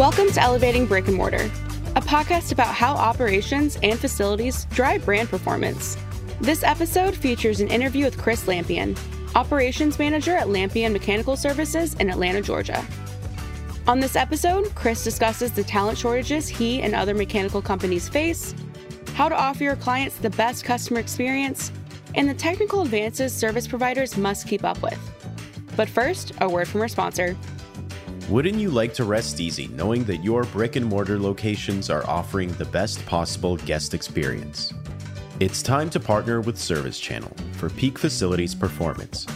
Welcome to Elevating Brick and Mortar, a podcast about how operations and facilities drive brand performance. This episode features an interview with Chris Lampien, operations manager at Lampien Mechanical Services in Atlanta, Georgia. On this episode, Chris discusses the talent shortages he and other mechanical companies face, how to offer your clients the best customer experience, and the technical advances service providers must keep up with. But first, a word from our sponsor. Wouldn't you like to rest easy knowing that your brick and mortar locations are offering the best possible guest experience? It's time to partner with Service Channel for peak facilities performance.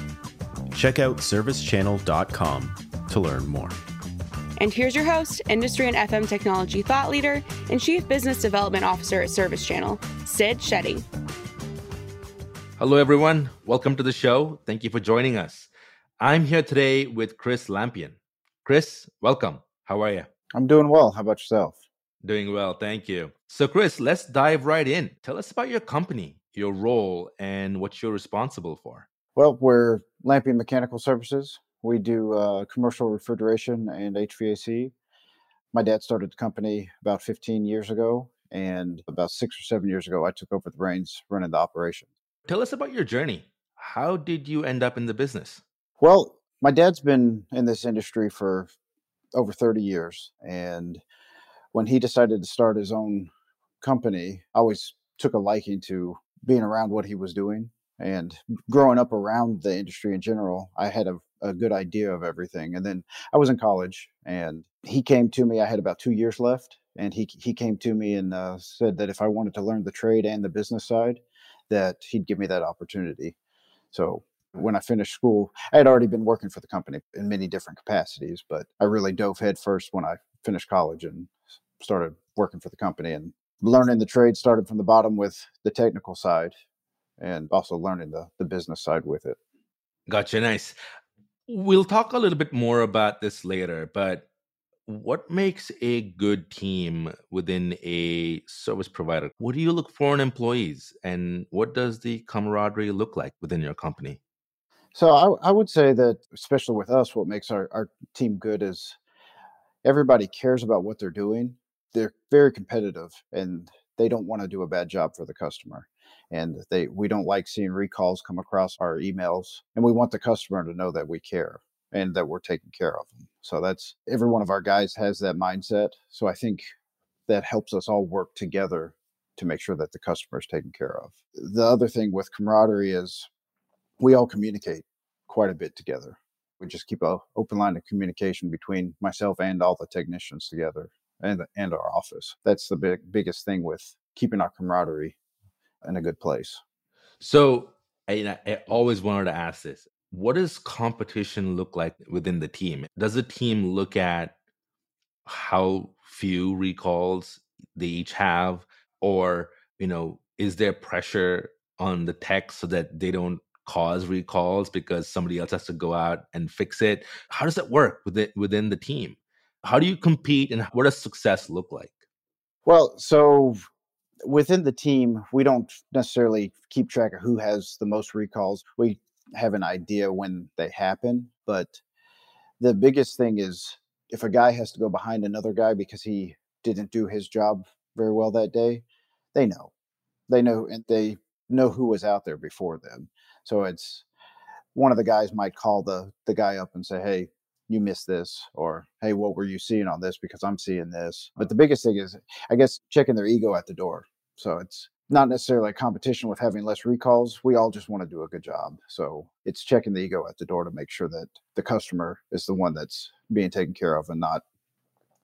Check out servicechannel.com to learn more. And here's your host, industry and FM technology thought leader, and chief business development officer at Service Channel, Sid Shetty. Hello, everyone. Welcome to the show. Thank you for joining us. I'm here today with Chris Lampien. Chris, welcome. How are you? I'm doing well. How about yourself? Doing well, thank you. So, Chris, let's dive right in. Tell us about your company, your role, and what you're responsible for. Well, we're Lampien Mechanical Services. We do uh, commercial refrigeration and HVAC. My dad started the company about 15 years ago, and about six or seven years ago, I took over the reins running the operation. Tell us about your journey. How did you end up in the business? Well, my dad's been in this industry for over 30 years. And when he decided to start his own company, I always took a liking to being around what he was doing. And growing up around the industry in general, I had a, a good idea of everything. And then I was in college and he came to me. I had about two years left. And he, he came to me and uh, said that if I wanted to learn the trade and the business side, that he'd give me that opportunity. So when I finished school, I had already been working for the company in many different capacities, but I really dove headfirst when I finished college and started working for the company and learning the trade started from the bottom with the technical side and also learning the, the business side with it. Gotcha. Nice. We'll talk a little bit more about this later, but what makes a good team within a service provider? What do you look for in employees and what does the camaraderie look like within your company? So I, I would say that, especially with us, what makes our, our team good is everybody cares about what they're doing. They're very competitive and they don't want to do a bad job for the customer. And they we don't like seeing recalls come across our emails. And we want the customer to know that we care and that we're taking care of them. So that's every one of our guys has that mindset. So I think that helps us all work together to make sure that the customer is taken care of. The other thing with camaraderie is we all communicate quite a bit together. We just keep a open line of communication between myself and all the technicians together and and our office. That's the big biggest thing with keeping our camaraderie in a good place. So I, I always wanted to ask this: What does competition look like within the team? Does the team look at how few recalls they each have, or you know, is there pressure on the tech so that they don't cause recalls because somebody else has to go out and fix it. How does that work within within the team? How do you compete and what does success look like? Well, so within the team, we don't necessarily keep track of who has the most recalls. We have an idea when they happen, but the biggest thing is if a guy has to go behind another guy because he didn't do his job very well that day, they know. They know and they know who was out there before them. So it's one of the guys might call the the guy up and say, "Hey, you missed this," or "Hey, what were you seeing on this? Because I'm seeing this." But the biggest thing is, I guess, checking their ego at the door. So it's not necessarily a competition with having less recalls. We all just want to do a good job. So it's checking the ego at the door to make sure that the customer is the one that's being taken care of and not,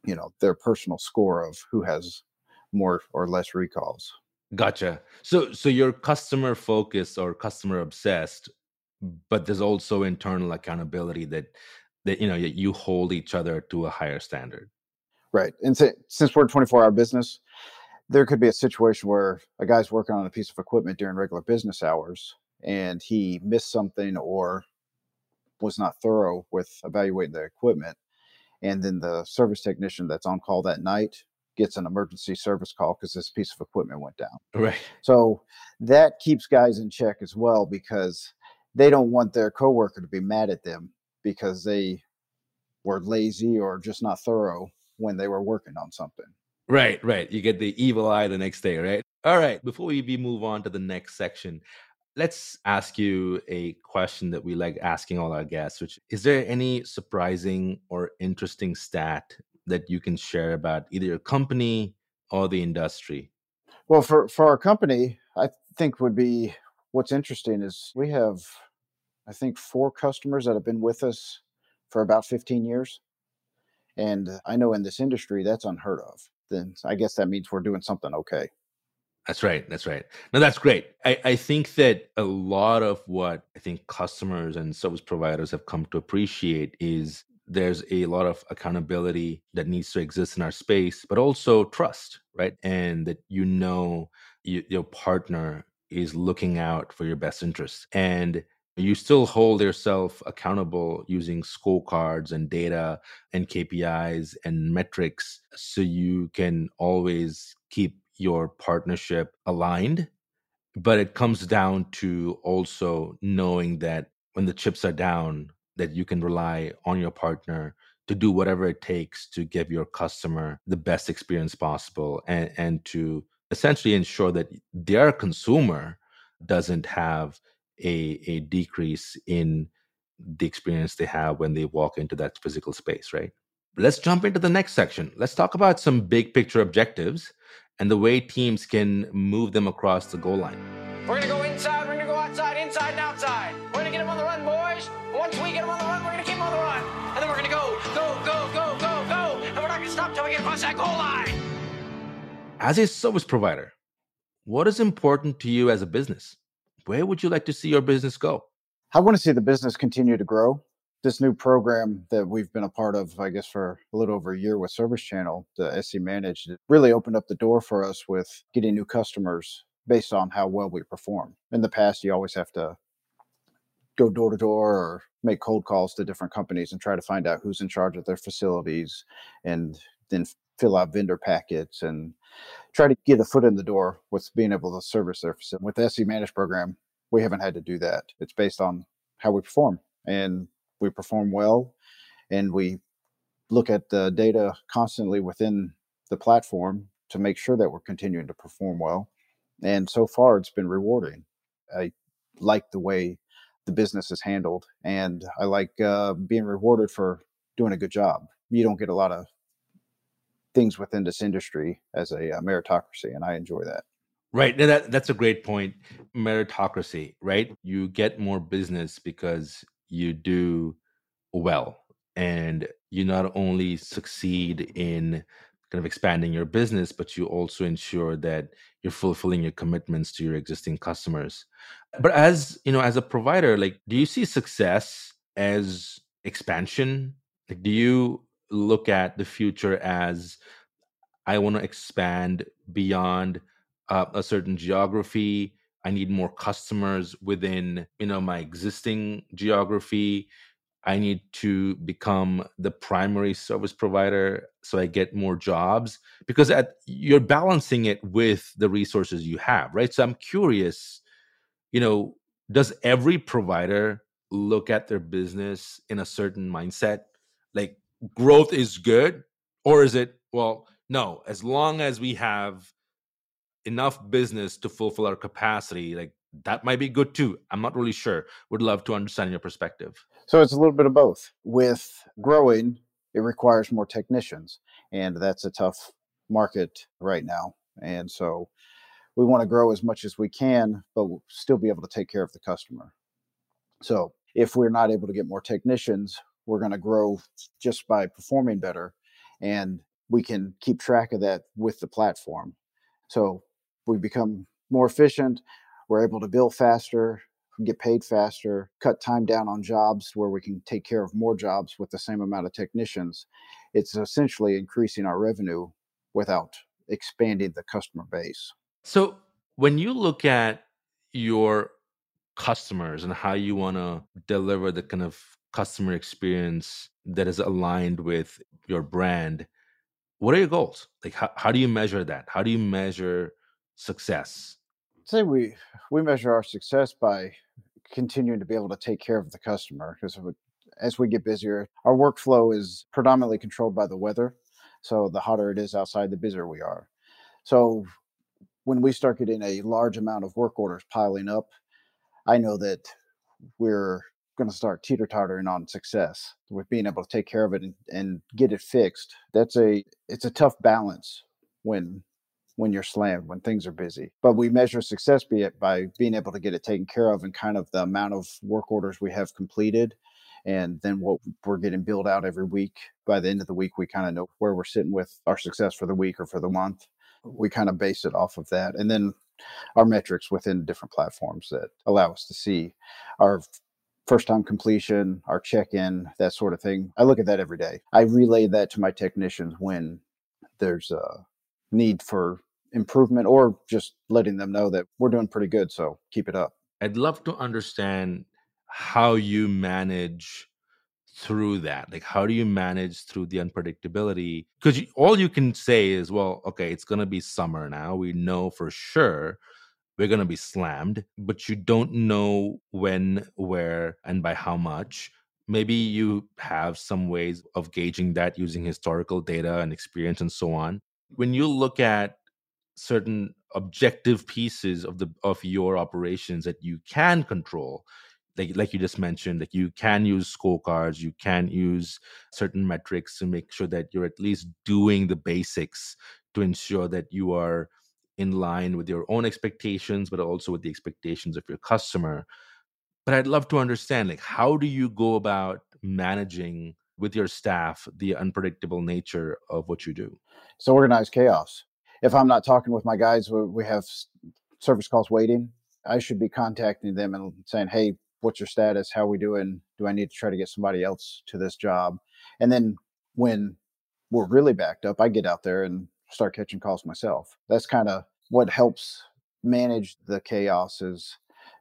you know, their personal score of who has more or less recalls. Gotcha. So so you're customer focused or customer obsessed, but there's also internal accountability that that you know you hold each other to a higher standard. Right. And since we're a 24 hour business, there could be a situation where a guy's working on a piece of equipment during regular business hours and he missed something or was not thorough with evaluating the equipment. And then the service technician that's on call that night gets an emergency service call because this piece of equipment went down. Right. So that keeps guys in check as well because they don't want their coworker to be mad at them because they were lazy or just not thorough when they were working on something. Right, right. You get the evil eye the next day, right? All right. Before we move on to the next section, let's ask you a question that we like asking all our guests, which is there any surprising or interesting stat that you can share about either your company or the industry? Well, for, for our company, I think would be what's interesting is we have, I think, four customers that have been with us for about 15 years. And I know in this industry, that's unheard of. Then I guess that means we're doing something okay. That's right. That's right. No, that's great. I, I think that a lot of what I think customers and service providers have come to appreciate is there's a lot of accountability that needs to exist in our space, but also trust, right? And that you know you, your partner is looking out for your best interests. And you still hold yourself accountable using scorecards and data and KPIs and metrics so you can always keep your partnership aligned. But it comes down to also knowing that when the chips are down, that you can rely on your partner to do whatever it takes to give your customer the best experience possible and, and to essentially ensure that their consumer doesn't have a, a decrease in the experience they have when they walk into that physical space, right? Let's jump into the next section. Let's talk about some big picture objectives and the way teams can move them across the goal line. We're going to go inside, we're going to go outside, inside and outside. We're going to get them on the run, boys. Once we get them on the run, we're going to keep them on the run. And then we're going to go, go, go, go, go, go. And we're not going to stop till we get across that goal line. As a service provider, what is important to you as a business? Where would you like to see your business go? I want to see the business continue to grow. This new program that we've been a part of, I guess, for a little over a year with Service Channel, the SC Managed, it really opened up the door for us with getting new customers based on how well we perform. In the past, you always have to go door to door or make cold calls to different companies and try to find out who's in charge of their facilities and then fill out vendor packets and try to get a foot in the door with being able to service their facility. With the SC Managed program, we haven't had to do that. It's based on how we perform, and we perform well, and we look at the data constantly within the platform to make sure that we're continuing to perform well. And so far, it's been rewarding. I like the way the business is handled, and I like uh, being rewarded for doing a good job. You don't get a lot of things within this industry as a uh, meritocracy, and I enjoy that. Right. That, that's a great point. Meritocracy, right? You get more business because you do well and you not only succeed in kind of expanding your business, but you also ensure that you're fulfilling your commitments to your existing customers. But as you know, as a provider, like, do you see success as expansion? Like, do you look at the future as I want to expand beyond uh, a certain geography. I need more customers within you know my existing geography. I need to become the primary service provider so I get more jobs because at, you're balancing it with the resources you have, right? So I'm curious, you know, does every provider look at their business in a certain mindset? Like growth is good, or is it, well, no, as long as we have enough business to fulfill our capacity, like that might be good too. I'm not really sure. Would love to understand your perspective. So it's a little bit of both. With growing, it requires more technicians, and that's a tough market right now. And so we want to grow as much as we can, but we'll still be able to take care of the customer. So if we're not able to get more technicians, we're going to grow just by performing better. And we can keep track of that with the platform. So we become more efficient. We're able to bill faster, get paid faster, cut time down on jobs where we can take care of more jobs with the same amount of technicians. It's essentially increasing our revenue without expanding the customer base. So when you look at your customers and how you want to deliver the kind of customer experience that is aligned with your brand, what are your goals? Like how, how do you measure that? How do you measure success? Say we we measure our success by continuing to be able to take care of the customer because as we get busier, our workflow is predominantly controlled by the weather. So the hotter it is outside, the busier we are. So when we start getting a large amount of work orders piling up, I know that we're going to start teeter tottering on success with being able to take care of it and, and get it fixed. That's a it's a tough balance when when you're slammed when things are busy. But we measure success be it by being able to get it taken care of and kind of the amount of work orders we have completed and then what we're getting billed out every week. By the end of the week, we kind of know where we're sitting with our success for the week or for the month. We kind of base it off of that. And then our metrics within different platforms that allow us to see our first time completion, our check in, that sort of thing. I look at that every day. I relay that to my technicians when there's a need for improvement or just letting them know that we're doing pretty good. So keep it up. I'd love to understand how you manage through that like how do you manage through the unpredictability because all you can say is well okay it's going to be summer now we know for sure we're going to be slammed but you don't know when where and by how much maybe you have some ways of gauging that using historical data and experience and so on when you look at certain objective pieces of the of your operations that you can control. Like like you just mentioned like you can use scorecards you can use certain metrics to make sure that you're at least doing the basics to ensure that you are in line with your own expectations but also with the expectations of your customer. But i'd love to understand like how do you go about managing with your staff the unpredictable nature of what you do? So organized chaos if i'm not talking with my guys we have service calls waiting i should be contacting them and saying hey what's your status? How are we doing? Do I need to try to get somebody else to this job? And then when we're really backed up, I get out there and start catching calls myself. That's kind of what helps manage the chaos is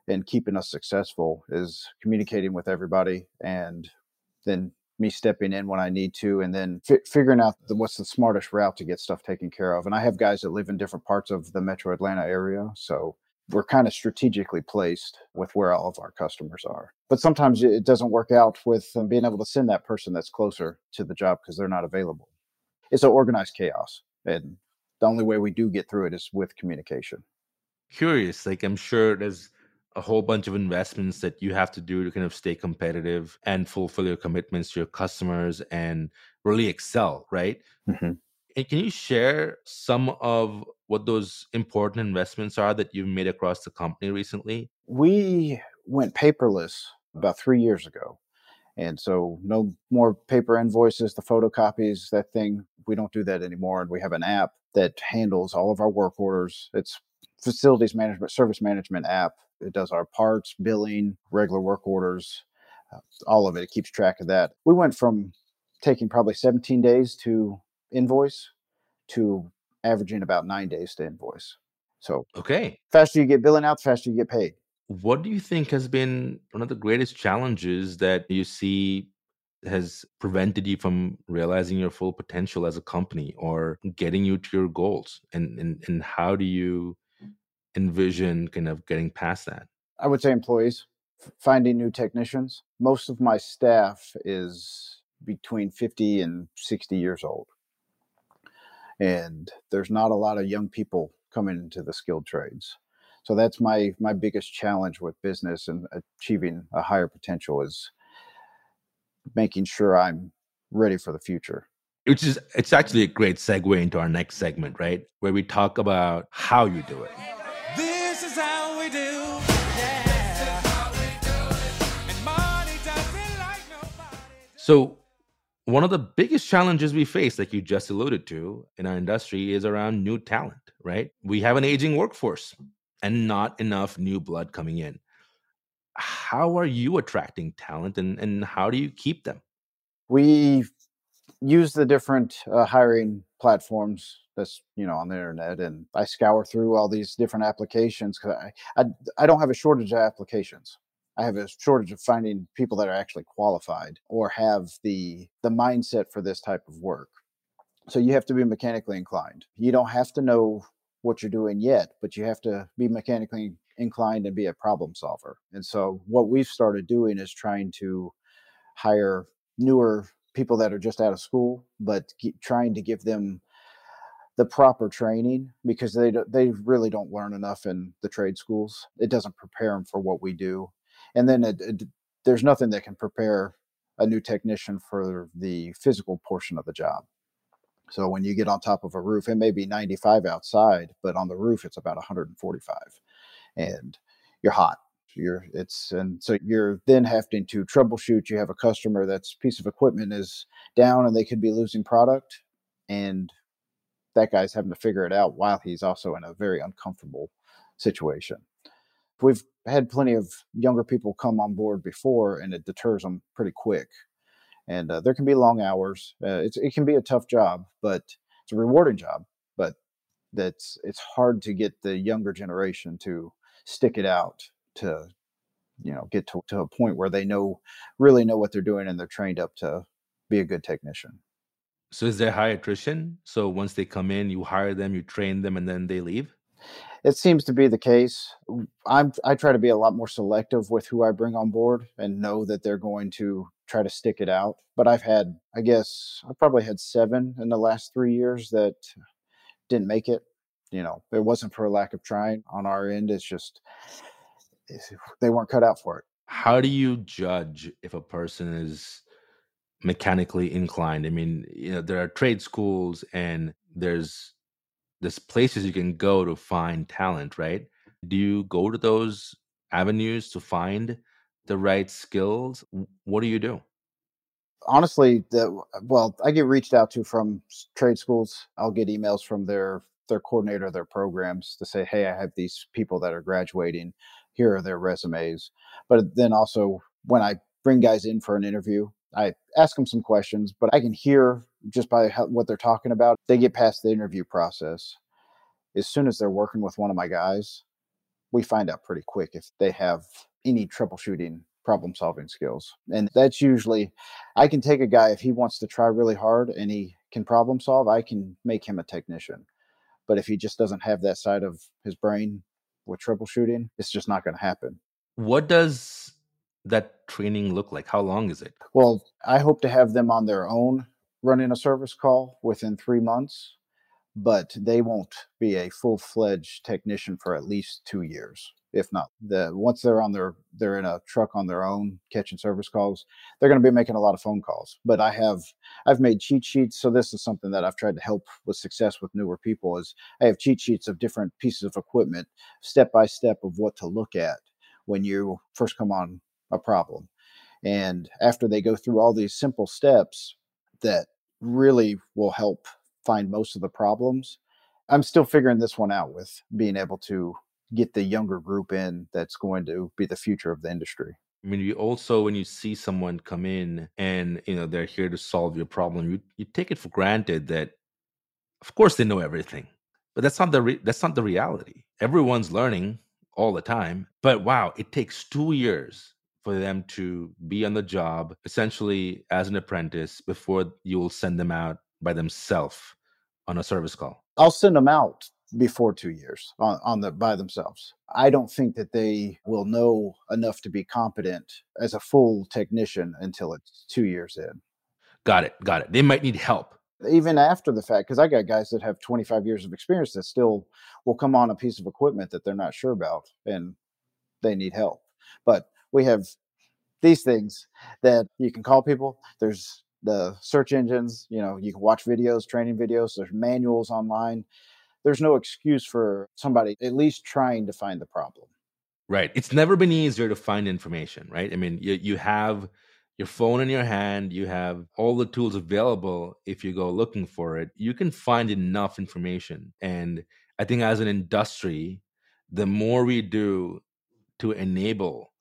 and keeping us successful is communicating with everybody and then me stepping in when I need to, and then fi- figuring out the, what's the smartest route to get stuff taken care of. And I have guys that live in different parts of the metro Atlanta area. So we're kind of strategically placed with where all of our customers are. But sometimes it doesn't work out with being able to send that person that's closer to the job because they're not available. It's an organized chaos. And the only way we do get through it is with communication. Curious, like I'm sure there's a whole bunch of investments that you have to do to kind of stay competitive and fulfill your commitments to your customers and really excel, right? Mm-hmm. And can you share some of what those important investments are that you've made across the company recently? We went paperless about three years ago. And so no more paper invoices, the photocopies, that thing. We don't do that anymore. And we have an app that handles all of our work orders. It's facilities management, service management app. It does our parts, billing, regular work orders, uh, all of it. It keeps track of that. We went from taking probably 17 days to invoice to averaging about nine days to invoice. So, okay, faster you get billing out, the faster you get paid. What do you think has been one of the greatest challenges that you see has prevented you from realizing your full potential as a company or getting you to your goals? And and, and how do you envision kind of getting past that? I would say employees, finding new technicians. Most of my staff is between 50 and 60 years old. And there's not a lot of young people coming into the skilled trades. So that's my my biggest challenge with business and achieving a higher potential is making sure i'm ready for the future. Which is it's actually a great segue into our next segment right? Where we talk about how you do it so one of the biggest challenges we face, like you just alluded to in our industry, is around new talent, right? We have an aging workforce and not enough new blood coming in. How are you attracting talent and, and how do you keep them? We use the different uh, hiring platforms that's you know on the internet and i scour through all these different applications because I, I i don't have a shortage of applications I have a shortage of finding people that are actually qualified or have the the mindset for this type of work. So you have to be mechanically inclined. You don't have to know what you're doing yet, but you have to be mechanically inclined and be a problem solver. And so what we've started doing is trying to hire newer people that are just out of school, but trying to give them the proper training because they they really don't learn enough in the trade schools. It doesn't prepare them for what we do, and then there's nothing that can prepare a new technician for the physical portion of the job. So when you get on top of a roof, it may be 95 outside, but on the roof it's about 145, and you're hot. You're it's and so you're then having to troubleshoot. You have a customer that's piece of equipment is down and they could be losing product, and that guy's having to figure it out while he's also in a very uncomfortable situation. We've had plenty of younger people come on board before, and it deters them pretty quick. And uh, there can be long hours. Uh, it can be a tough job, but it's a rewarding job. But that's it's hard to get the younger generation to stick it out to you know get to, to a point where they know really know what they're doing and they're trained up to be a good technician so is there high attrition? So once they come in, you hire them, you train them, and then they leave? It seems to be the case. I'm I try to be a lot more selective with who I bring on board and know that they're going to try to stick it out. But I've had, I guess, I probably had seven in the last three years that didn't make it. You know, it wasn't for a lack of trying on our end. It's just they weren't cut out for it. How do you judge if a person is mechanically inclined. I mean, you know, there are trade schools and there's there's places you can go to find talent, right? Do you go to those avenues to find the right skills? What do you do? Honestly, the well, I get reached out to from trade schools. I'll get emails from their their coordinator their programs to say, "Hey, I have these people that are graduating. Here are their resumes." But then also when I bring guys in for an interview, I ask them some questions, but I can hear just by how, what they're talking about, they get past the interview process. As soon as they're working with one of my guys, we find out pretty quick if they have any troubleshooting problem solving skills. And that's usually, I can take a guy if he wants to try really hard and he can problem solve, I can make him a technician. But if he just doesn't have that side of his brain with troubleshooting, it's just not going to happen. What does that training look like? How long is it? Well, I hope to have them on their own running a service call within three months, but they won't be a full fledged technician for at least two years, if not. The once they're on their they're in a truck on their own catching service calls, they're going to be making a lot of phone calls. But I have I've made cheat sheets, so this is something that I've tried to help with success with newer people. Is I have cheat sheets of different pieces of equipment, step by step of what to look at when you first come on a problem. And after they go through all these simple steps that really will help find most of the problems, I'm still figuring this one out with being able to get the younger group in that's going to be the future of the industry. I mean, you also when you see someone come in and you know they're here to solve your problem, you you take it for granted that, of course, they know everything, but that's not the re- that's not the reality. Everyone's learning all the time, but wow, it takes two years for them to be on the job essentially as an apprentice before you will send them out by themselves on a service call? I'll send them out before two years on, on the by themselves. I don't think that they will know enough to be competent as a full technician until it's two years in. Got it. Got it. They might need help. Even after the fact, because I got guys that have 25 years of experience that still will come on a piece of equipment that they're not sure about and they need help. But we have these things that you can call people. There's the search engines, you know, you can watch videos, training videos, there's manuals online. There's no excuse for somebody at least trying to find the problem. Right. It's never been easier to find information, right? I mean, you, you have your phone in your hand, you have all the tools available if you go looking for it. You can find enough information. And I think as an industry, the more we do to enable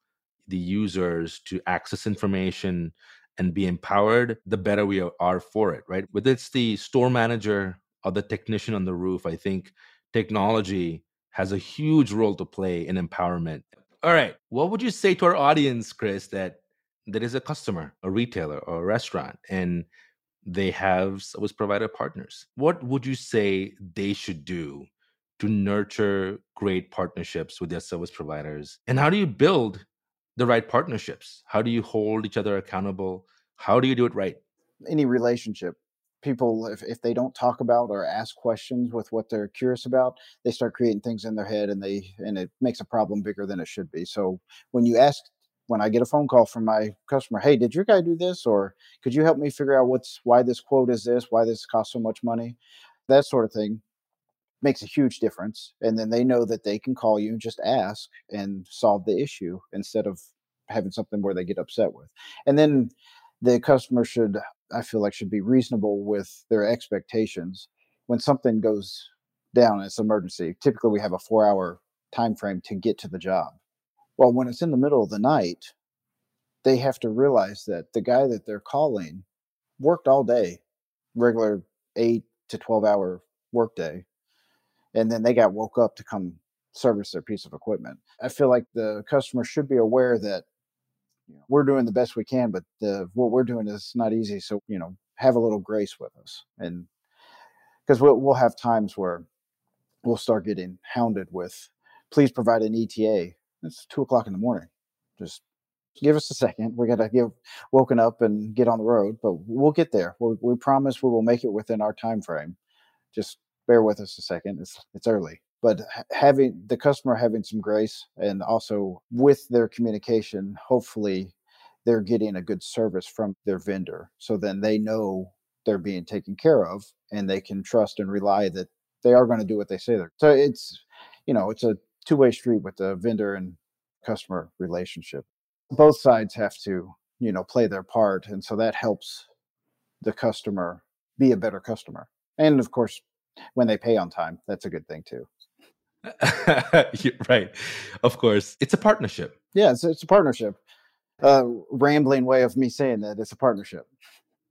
the users to access information and be empowered, the better we are for it, right? Whether it's the store manager or the technician on the roof, I think technology has a huge role to play in empowerment. All right. What would you say to our audience, Chris, that that is a customer, a retailer, or a restaurant, and they have service provider partners? What would you say they should do to nurture great partnerships with their service providers? And how do you build the right partnerships? How do you hold each other accountable? How do you do it right? any relationship people if, if they don't talk about or ask questions with what they're curious about they start creating things in their head and they and it makes a problem bigger than it should be so when you ask when i get a phone call from my customer hey did your guy do this or could you help me figure out what's why this quote is this why this costs so much money that sort of thing makes a huge difference and then they know that they can call you and just ask and solve the issue instead of having something where they get upset with. And then the customer should i feel like should be reasonable with their expectations when something goes down it's emergency. Typically we have a four hour time frame to get to the job. Well when it's in the middle of the night they have to realize that the guy that they're calling worked all day regular 8 to 12 hour workday and then they got woke up to come service their piece of equipment i feel like the customer should be aware that you know, we're doing the best we can, but the, what we're doing is not easy. So, you know, have a little grace with us. And because we'll, we'll have times where we'll start getting hounded with, please provide an ETA. It's two o'clock in the morning. Just give us a second. We got to get woken up and get on the road, but we'll get there. We, we promise we will make it within our time frame. Just bear with us a second. It's it's early but having the customer having some grace and also with their communication hopefully they're getting a good service from their vendor so then they know they're being taken care of and they can trust and rely that they are going to do what they say they're so it's you know it's a two-way street with the vendor and customer relationship both sides have to you know play their part and so that helps the customer be a better customer and of course when they pay on time that's a good thing too right. Of course. It's a partnership. Yeah, it's, it's a partnership. Uh, rambling way of me saying that it's a partnership.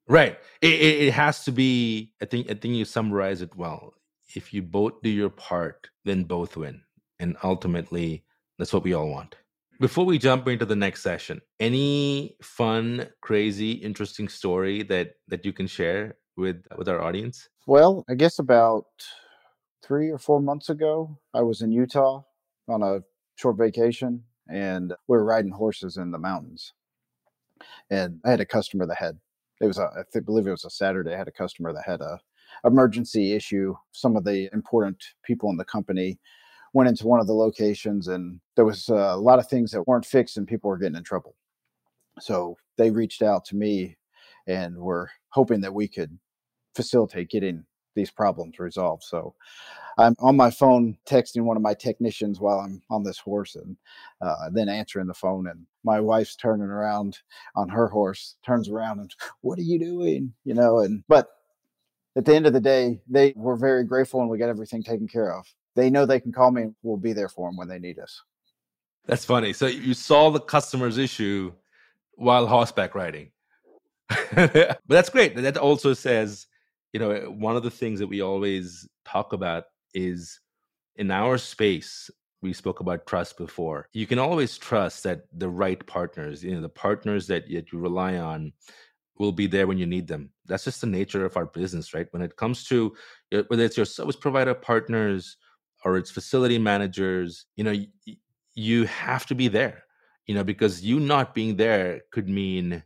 Right. It, it, it has to be. I think. I think you summarize it well. If you both do your part, then both win, and ultimately, that's what we all want. Before we jump into the next session, any fun, crazy, interesting story that that you can share with with our audience? Well, I guess about three or four months ago, I was in Utah on a short vacation and we were riding horses in the mountains. And I had a customer that had, it was, a, I believe it was a Saturday. I had a customer that had a emergency issue. Some of the important people in the company went into one of the locations and there was a lot of things that weren't fixed and people were getting in trouble. So they reached out to me and were hoping that we could facilitate getting these problems resolved. So I'm on my phone texting one of my technicians while I'm on this horse and uh, then answering the phone. And my wife's turning around on her horse, turns around and, what are you doing? You know, and, but at the end of the day, they were very grateful and we got everything taken care of. They know they can call me and we'll be there for them when they need us. That's funny. So you solve the customer's issue while horseback riding. but that's great. That also says you know, eh, one of the things that we always talk about is in our space, we spoke about trust before. You can always trust that the right partners, you know, the partners that, that you rely on will be there when you need them. That's just the nature of our business, right? When it comes to eh, whether it's your service provider partners or it's facility managers, you know, you, you have to be there, you know, because you not being there could mean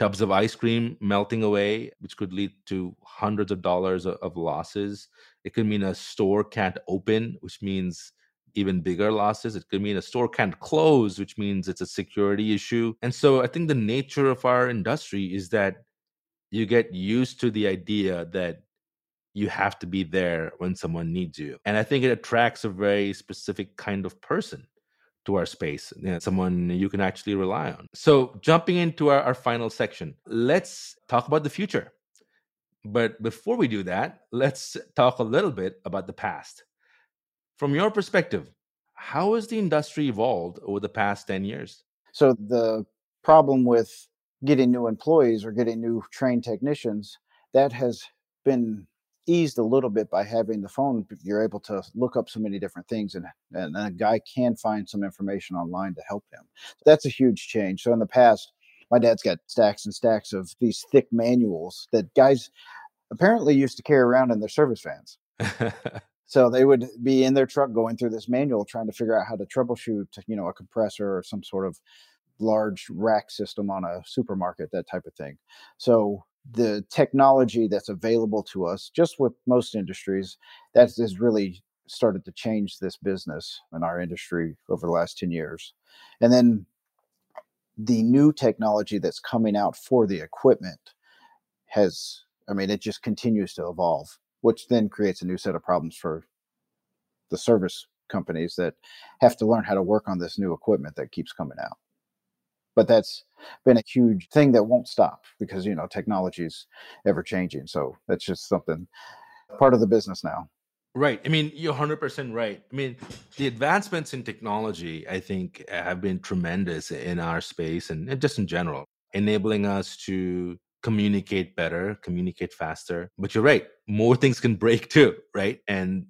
tubs of ice cream melting away, which could lead to hundreds of dollars of losses. It could mean a store can't open, which means even bigger losses. It could mean a store can't close, which means it's a security issue. And so I think the nature of our industry is that you get used to the idea that you have to be there when someone needs you. And I think it attracts a very specific kind of person to our space, you know, someone you can actually rely on. So, jumping into our, our final section, let's talk about the future. But before we do that, let's talk a little bit about the past. From your perspective, how has the industry evolved over the past 10 years? So, the problem with getting new employees or getting new trained technicians, that has been eased a little bit by having the phone. You're able to look up so many different things, and and a guy can find some information online to help him. That's a huge change. So in the past, my dad's got stacks and stacks of these thick manuals that guys apparently used to carry around in their service vans. so they would be in their truck going through this manual trying to figure out how to troubleshoot, you know, a compressor or some sort of large rack system on a supermarket, that type of thing. So the technology that's available to us, just with most industries, that has really started to change this business in our industry over the last 10 years. And then the new technology that's coming out for the equipment has, I mean, it just continues to evolve, which then creates a new set of problems for the service companies that have to learn how to work on this new equipment that keeps coming out but that's been a huge thing that won't stop because you know technology is ever changing so that's just something part of the business now. Right i mean you're 100% right. I mean the advancements in technology i think have been tremendous in our space and just in general enabling us to communicate better communicate faster. But you're right more things can break too right? And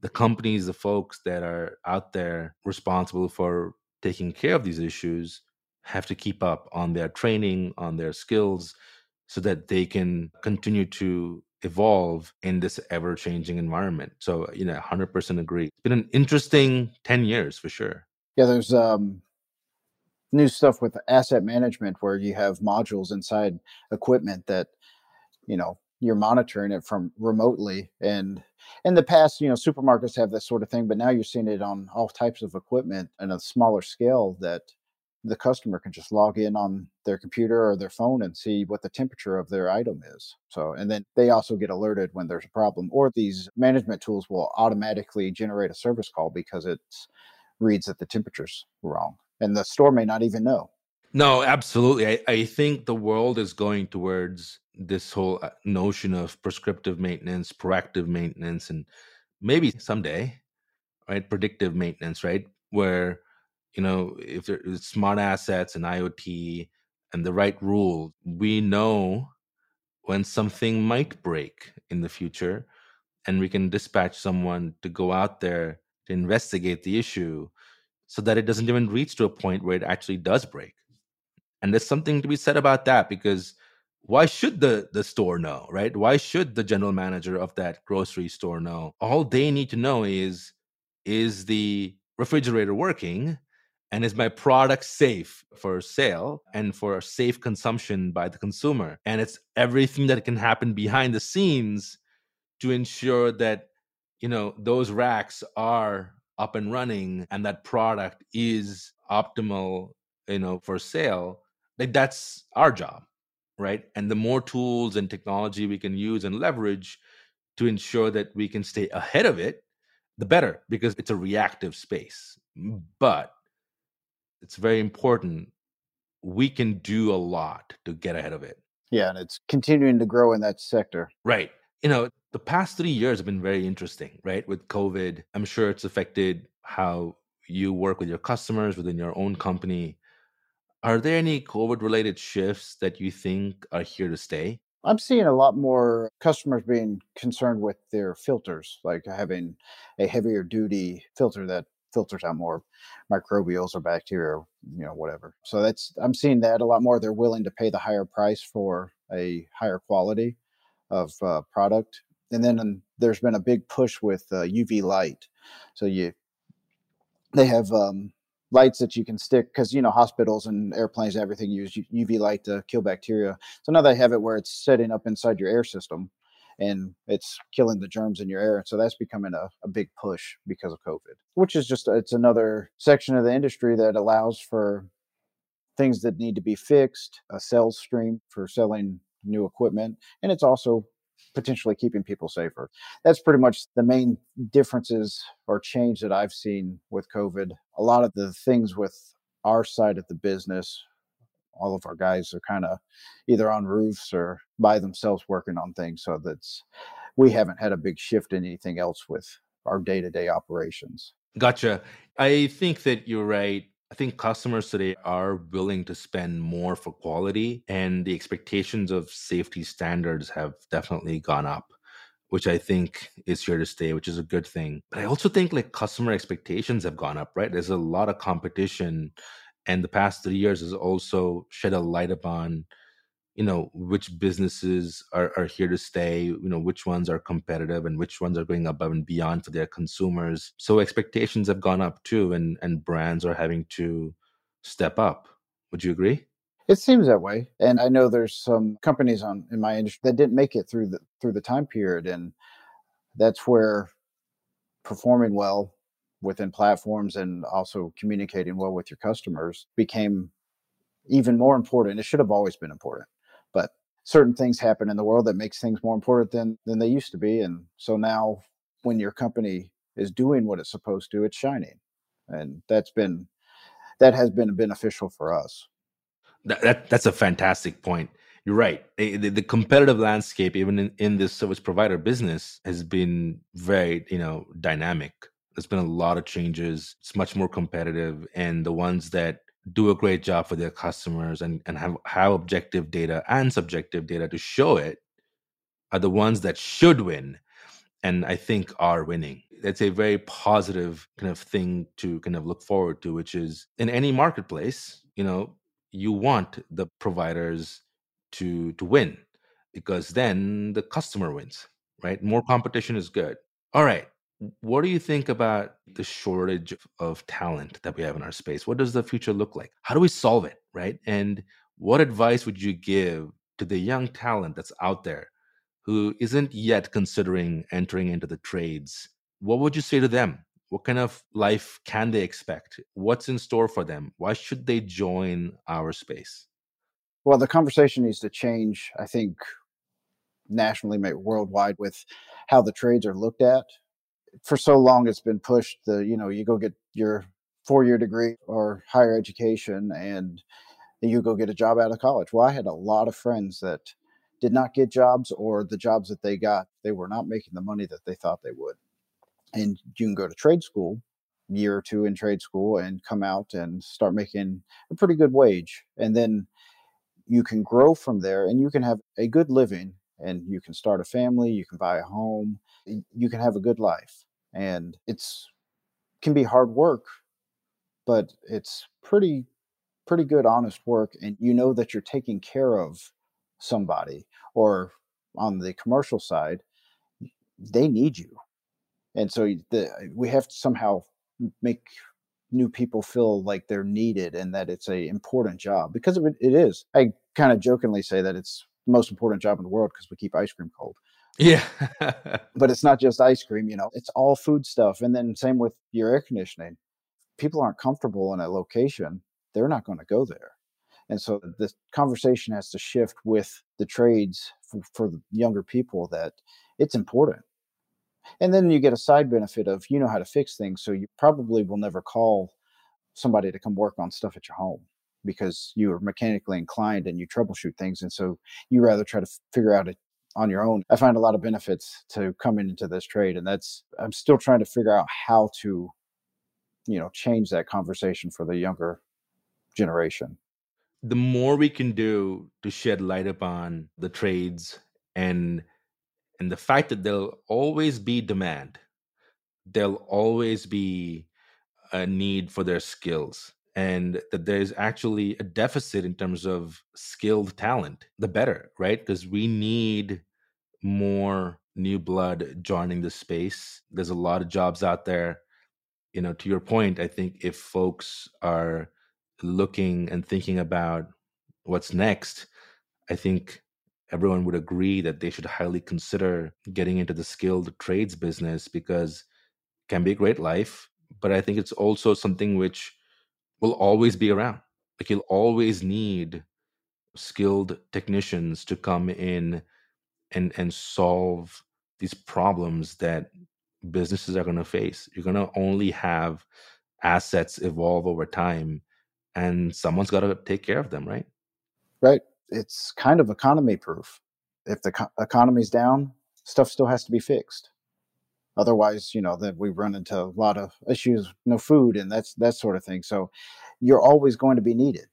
the companies the folks that are out there responsible for taking care of these issues have to keep up on their training, on their skills, so that they can continue to evolve in this ever changing environment. So, you know, 100% agree. It's been an interesting 10 years for sure. Yeah, there's um, new stuff with asset management where you have modules inside equipment that, you know, you're monitoring it from remotely. And in the past, you know, supermarkets have this sort of thing, but now you're seeing it on all types of equipment on a smaller scale that the customer can just log in on their computer or their phone and see what the temperature of their item is. So, and then they also get alerted when there's a problem, or these management tools will automatically generate a service call because it reads that the temperature's wrong. And the store may not even know. No, absolutely. I, I think the world is going towards this whole uh, notion of prescriptive maintenance, proactive maintenance, and maybe someday, right, predictive maintenance, right, where you know, if there's smart assets and IoT and the right rule, we know when something might break in the future and we can dispatch someone to go out there to investigate the issue so that it doesn't even reach to a point where it actually does break. And there's something to be said about that because why should the the store know, right? Why should the general manager of that grocery store know? All they need to know is is the refrigerator working and is my product safe for sale and for safe consumption by the consumer. And it's everything that can happen behind the scenes to ensure that you know those racks are up and running and that product is optimal you know for sale. Like that's our job right? And the more tools and technology we can use and leverage to ensure that we can stay ahead of it the better because it's a reactive space. But it's very important. We can do a lot to get ahead of it. Yeah, and it's continuing to grow in that sector. Right. You know, the past three years have been very interesting, right? With COVID, I'm sure it's affected how you work with your customers within your own company. Are there any COVID related shifts that you think are here to stay? I'm seeing a lot more customers being concerned with their filters, like having a heavier duty filter that filters out more microbials or bacteria, you know, whatever. So that's I'm seeing that a lot more. They're willing to pay the higher price for a higher quality of uh, product. And then um, there's been a big push with uh, UV light. So you they have um, lights that you can stick because you know hospitals and airplanes and everything use UV light to kill bacteria. So now they have it where it's setting up inside your air system and it's killing the germs in your air. So that's becoming a, a big push because of COVID, which is just it's another section of the industry that allows for things that need to be fixed, a sales stream for selling new equipment, and it's also potentially keeping people safer. That's pretty much the main differences or change that I've seen with COVID. A lot of the things with our side of the business all of our guys are kind of either on roofs or by themselves working on things. So that's we haven't had a big shift in anything else with our day to day operations. Gotcha. I think that you're right. I think customers today are willing to spend more for quality, and the expectations of safety standards have definitely gone up, which I think is here to stay, which is a good thing. But I also think like customer expectations have gone up, right? There's a lot of competition and the past three years has also shed a light upon you know which businesses are, are here to stay you know which ones are competitive and which ones are going above and beyond for their consumers. So expectations have gone up too and and brands are having to step up. Would you agree? It seems that way, and I know there's some companies on in my industry that didn't make it through the through the time period, and that's where performing well within platforms and also communicating well with your customers became even more important. It should have always been important, but certain things happen in the world that makes things more important than than they used to be, and so now when your company is doing what it's supposed to, it's shining, and that's been that has been beneficial for us. That, that that's a fantastic point. You're right. Eh, the, the, competitive landscape, even in, in this service provider business, has been very, you know, dynamic. There's been a lot of changes. It's much more competitive, and the ones that do a great job for their customers and, and have, have objective data and subjective data to show it are the ones that should win and I think are winning. That's a very positive kind of thing to kind of look forward to, which is in any marketplace, you know, you want the providers to to win because then the customer wins, right? More competition is good. All right. What do you think about the shortage of talent that we have in our space? What does the future look like? How do we solve it, right? And what advice would you give to the young talent that's out there who isn't yet considering entering into the trades? What would you say to them? What kind of life can they expect? What's in store for them? Why should they join our space? Well, the conversation needs to change, I think, nationally, maybe worldwide, with how the trades are looked at for so long it's been pushed the you know you go get your four year degree or higher education and you go get a job out of college. Well i had a lot of friends that did not get jobs or the jobs that they got they were not making the money that they thought they would. And you can go to trade school year or two in trade school and come out and start making a pretty good wage. And then you can grow from there and you can have a good living and you can start a family you can buy a home you can have a good life and it's can be hard work but it's pretty pretty good honest work and you know that you're taking care of somebody or on the commercial side they need you. And so the, uh, we have to somehow make new people feel like they're needed and that it's a important job because it, it is. I kind of jokingly say that it's most important job in the world because we keep ice cream cold yeah. but it's not just ice cream, you know, it's all food stuff. And then same with your air conditioning. People aren't comfortable in a location, they're not going to go there. And so the conversation has to shift with the trades for, for the younger people that it's important. And then you get a side benefit of you know how to fix things. So you probably will never call somebody to come work on stuff at your home because you are mechanically inclined and you troubleshoot things. And so you rather try to figure out it on your own. I find a lot of benefits to coming into this trade, and that's I'm still trying to figure out how to, you know, change that conversation for the younger generation. The more we can do to shed light upon the trades and and the fact that there'll always be demand, there'll always be a need for their skills and that there's actually a deficit in terms of skilled talent the better right because we need more new blood joining the space. There's a lot of jobs out there. You know, to your point, I think if folks are looking and thinking about what's next, I think everyone would agree that they should highly consider getting into the skilled trades business because it can be a great life, but I think it's also something which will always be around. Like you'll always need skilled technicians to come in and and solve these problems that businesses are going to face. You're going to only have assets evolve over time and someone's got to take care of them right? Right. It's kind of economy proof if the co- economy's down stuff still has to be fixed otherwise you know that we run into a lot of issues no food and that's that sort of thing so you're always going to be needed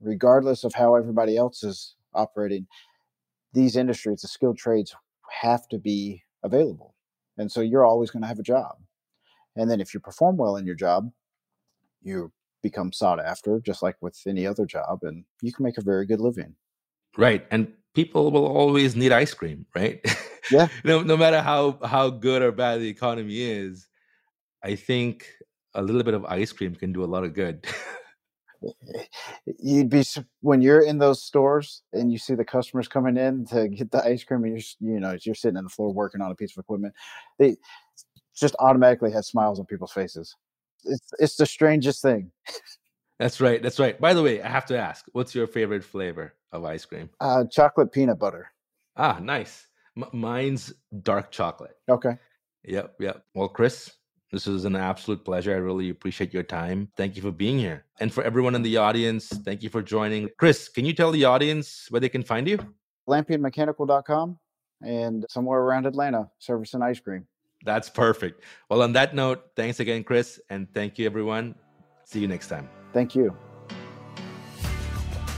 regardless of how everybody else is operating these industries, the skilled trades, have to be available. And so you're always going to have a job. And then if you perform well in your job, you become sought after, just like with any other job, and you can make a very good living. Right. And people will always need ice cream, right? Yeah. no, no matter how how good or bad the economy is, I think a little bit of ice cream can do a lot of good. you'd be when you're in those stores and you see the customers coming in to get the ice cream and you're you know you're sitting on the floor working on a piece of equipment they just automatically have smiles on people's faces it's it's the strangest thing That's right. That's right. By the way, I have to ask, what's your favorite flavor of ice cream? uh chocolate peanut butter Ah, nice. M- mine's dark chocolate. okay Yep, yep. Well, Chris, this was an absolute pleasure. I really appreciate your time. Thank you for being here. And for everyone in the audience, thank you for joining. Chris, can you tell the audience where they can find you? lampienmechanical.com and somewhere around atlanta servicing ice cream That's perfect. Well, on that note, thanks again, Chris, and thank you, everyone. See you next time. thank you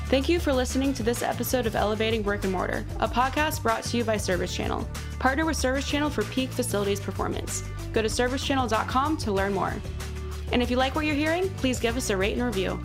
Thank you for listening to this episode of Elevating Brick and Mortar, a podcast brought to you by Service Channel. Partner with Service Channel for peak facilities performance. Go to servicechannel.com to learn more. And if you like what you're hearing, please give us a rate and review.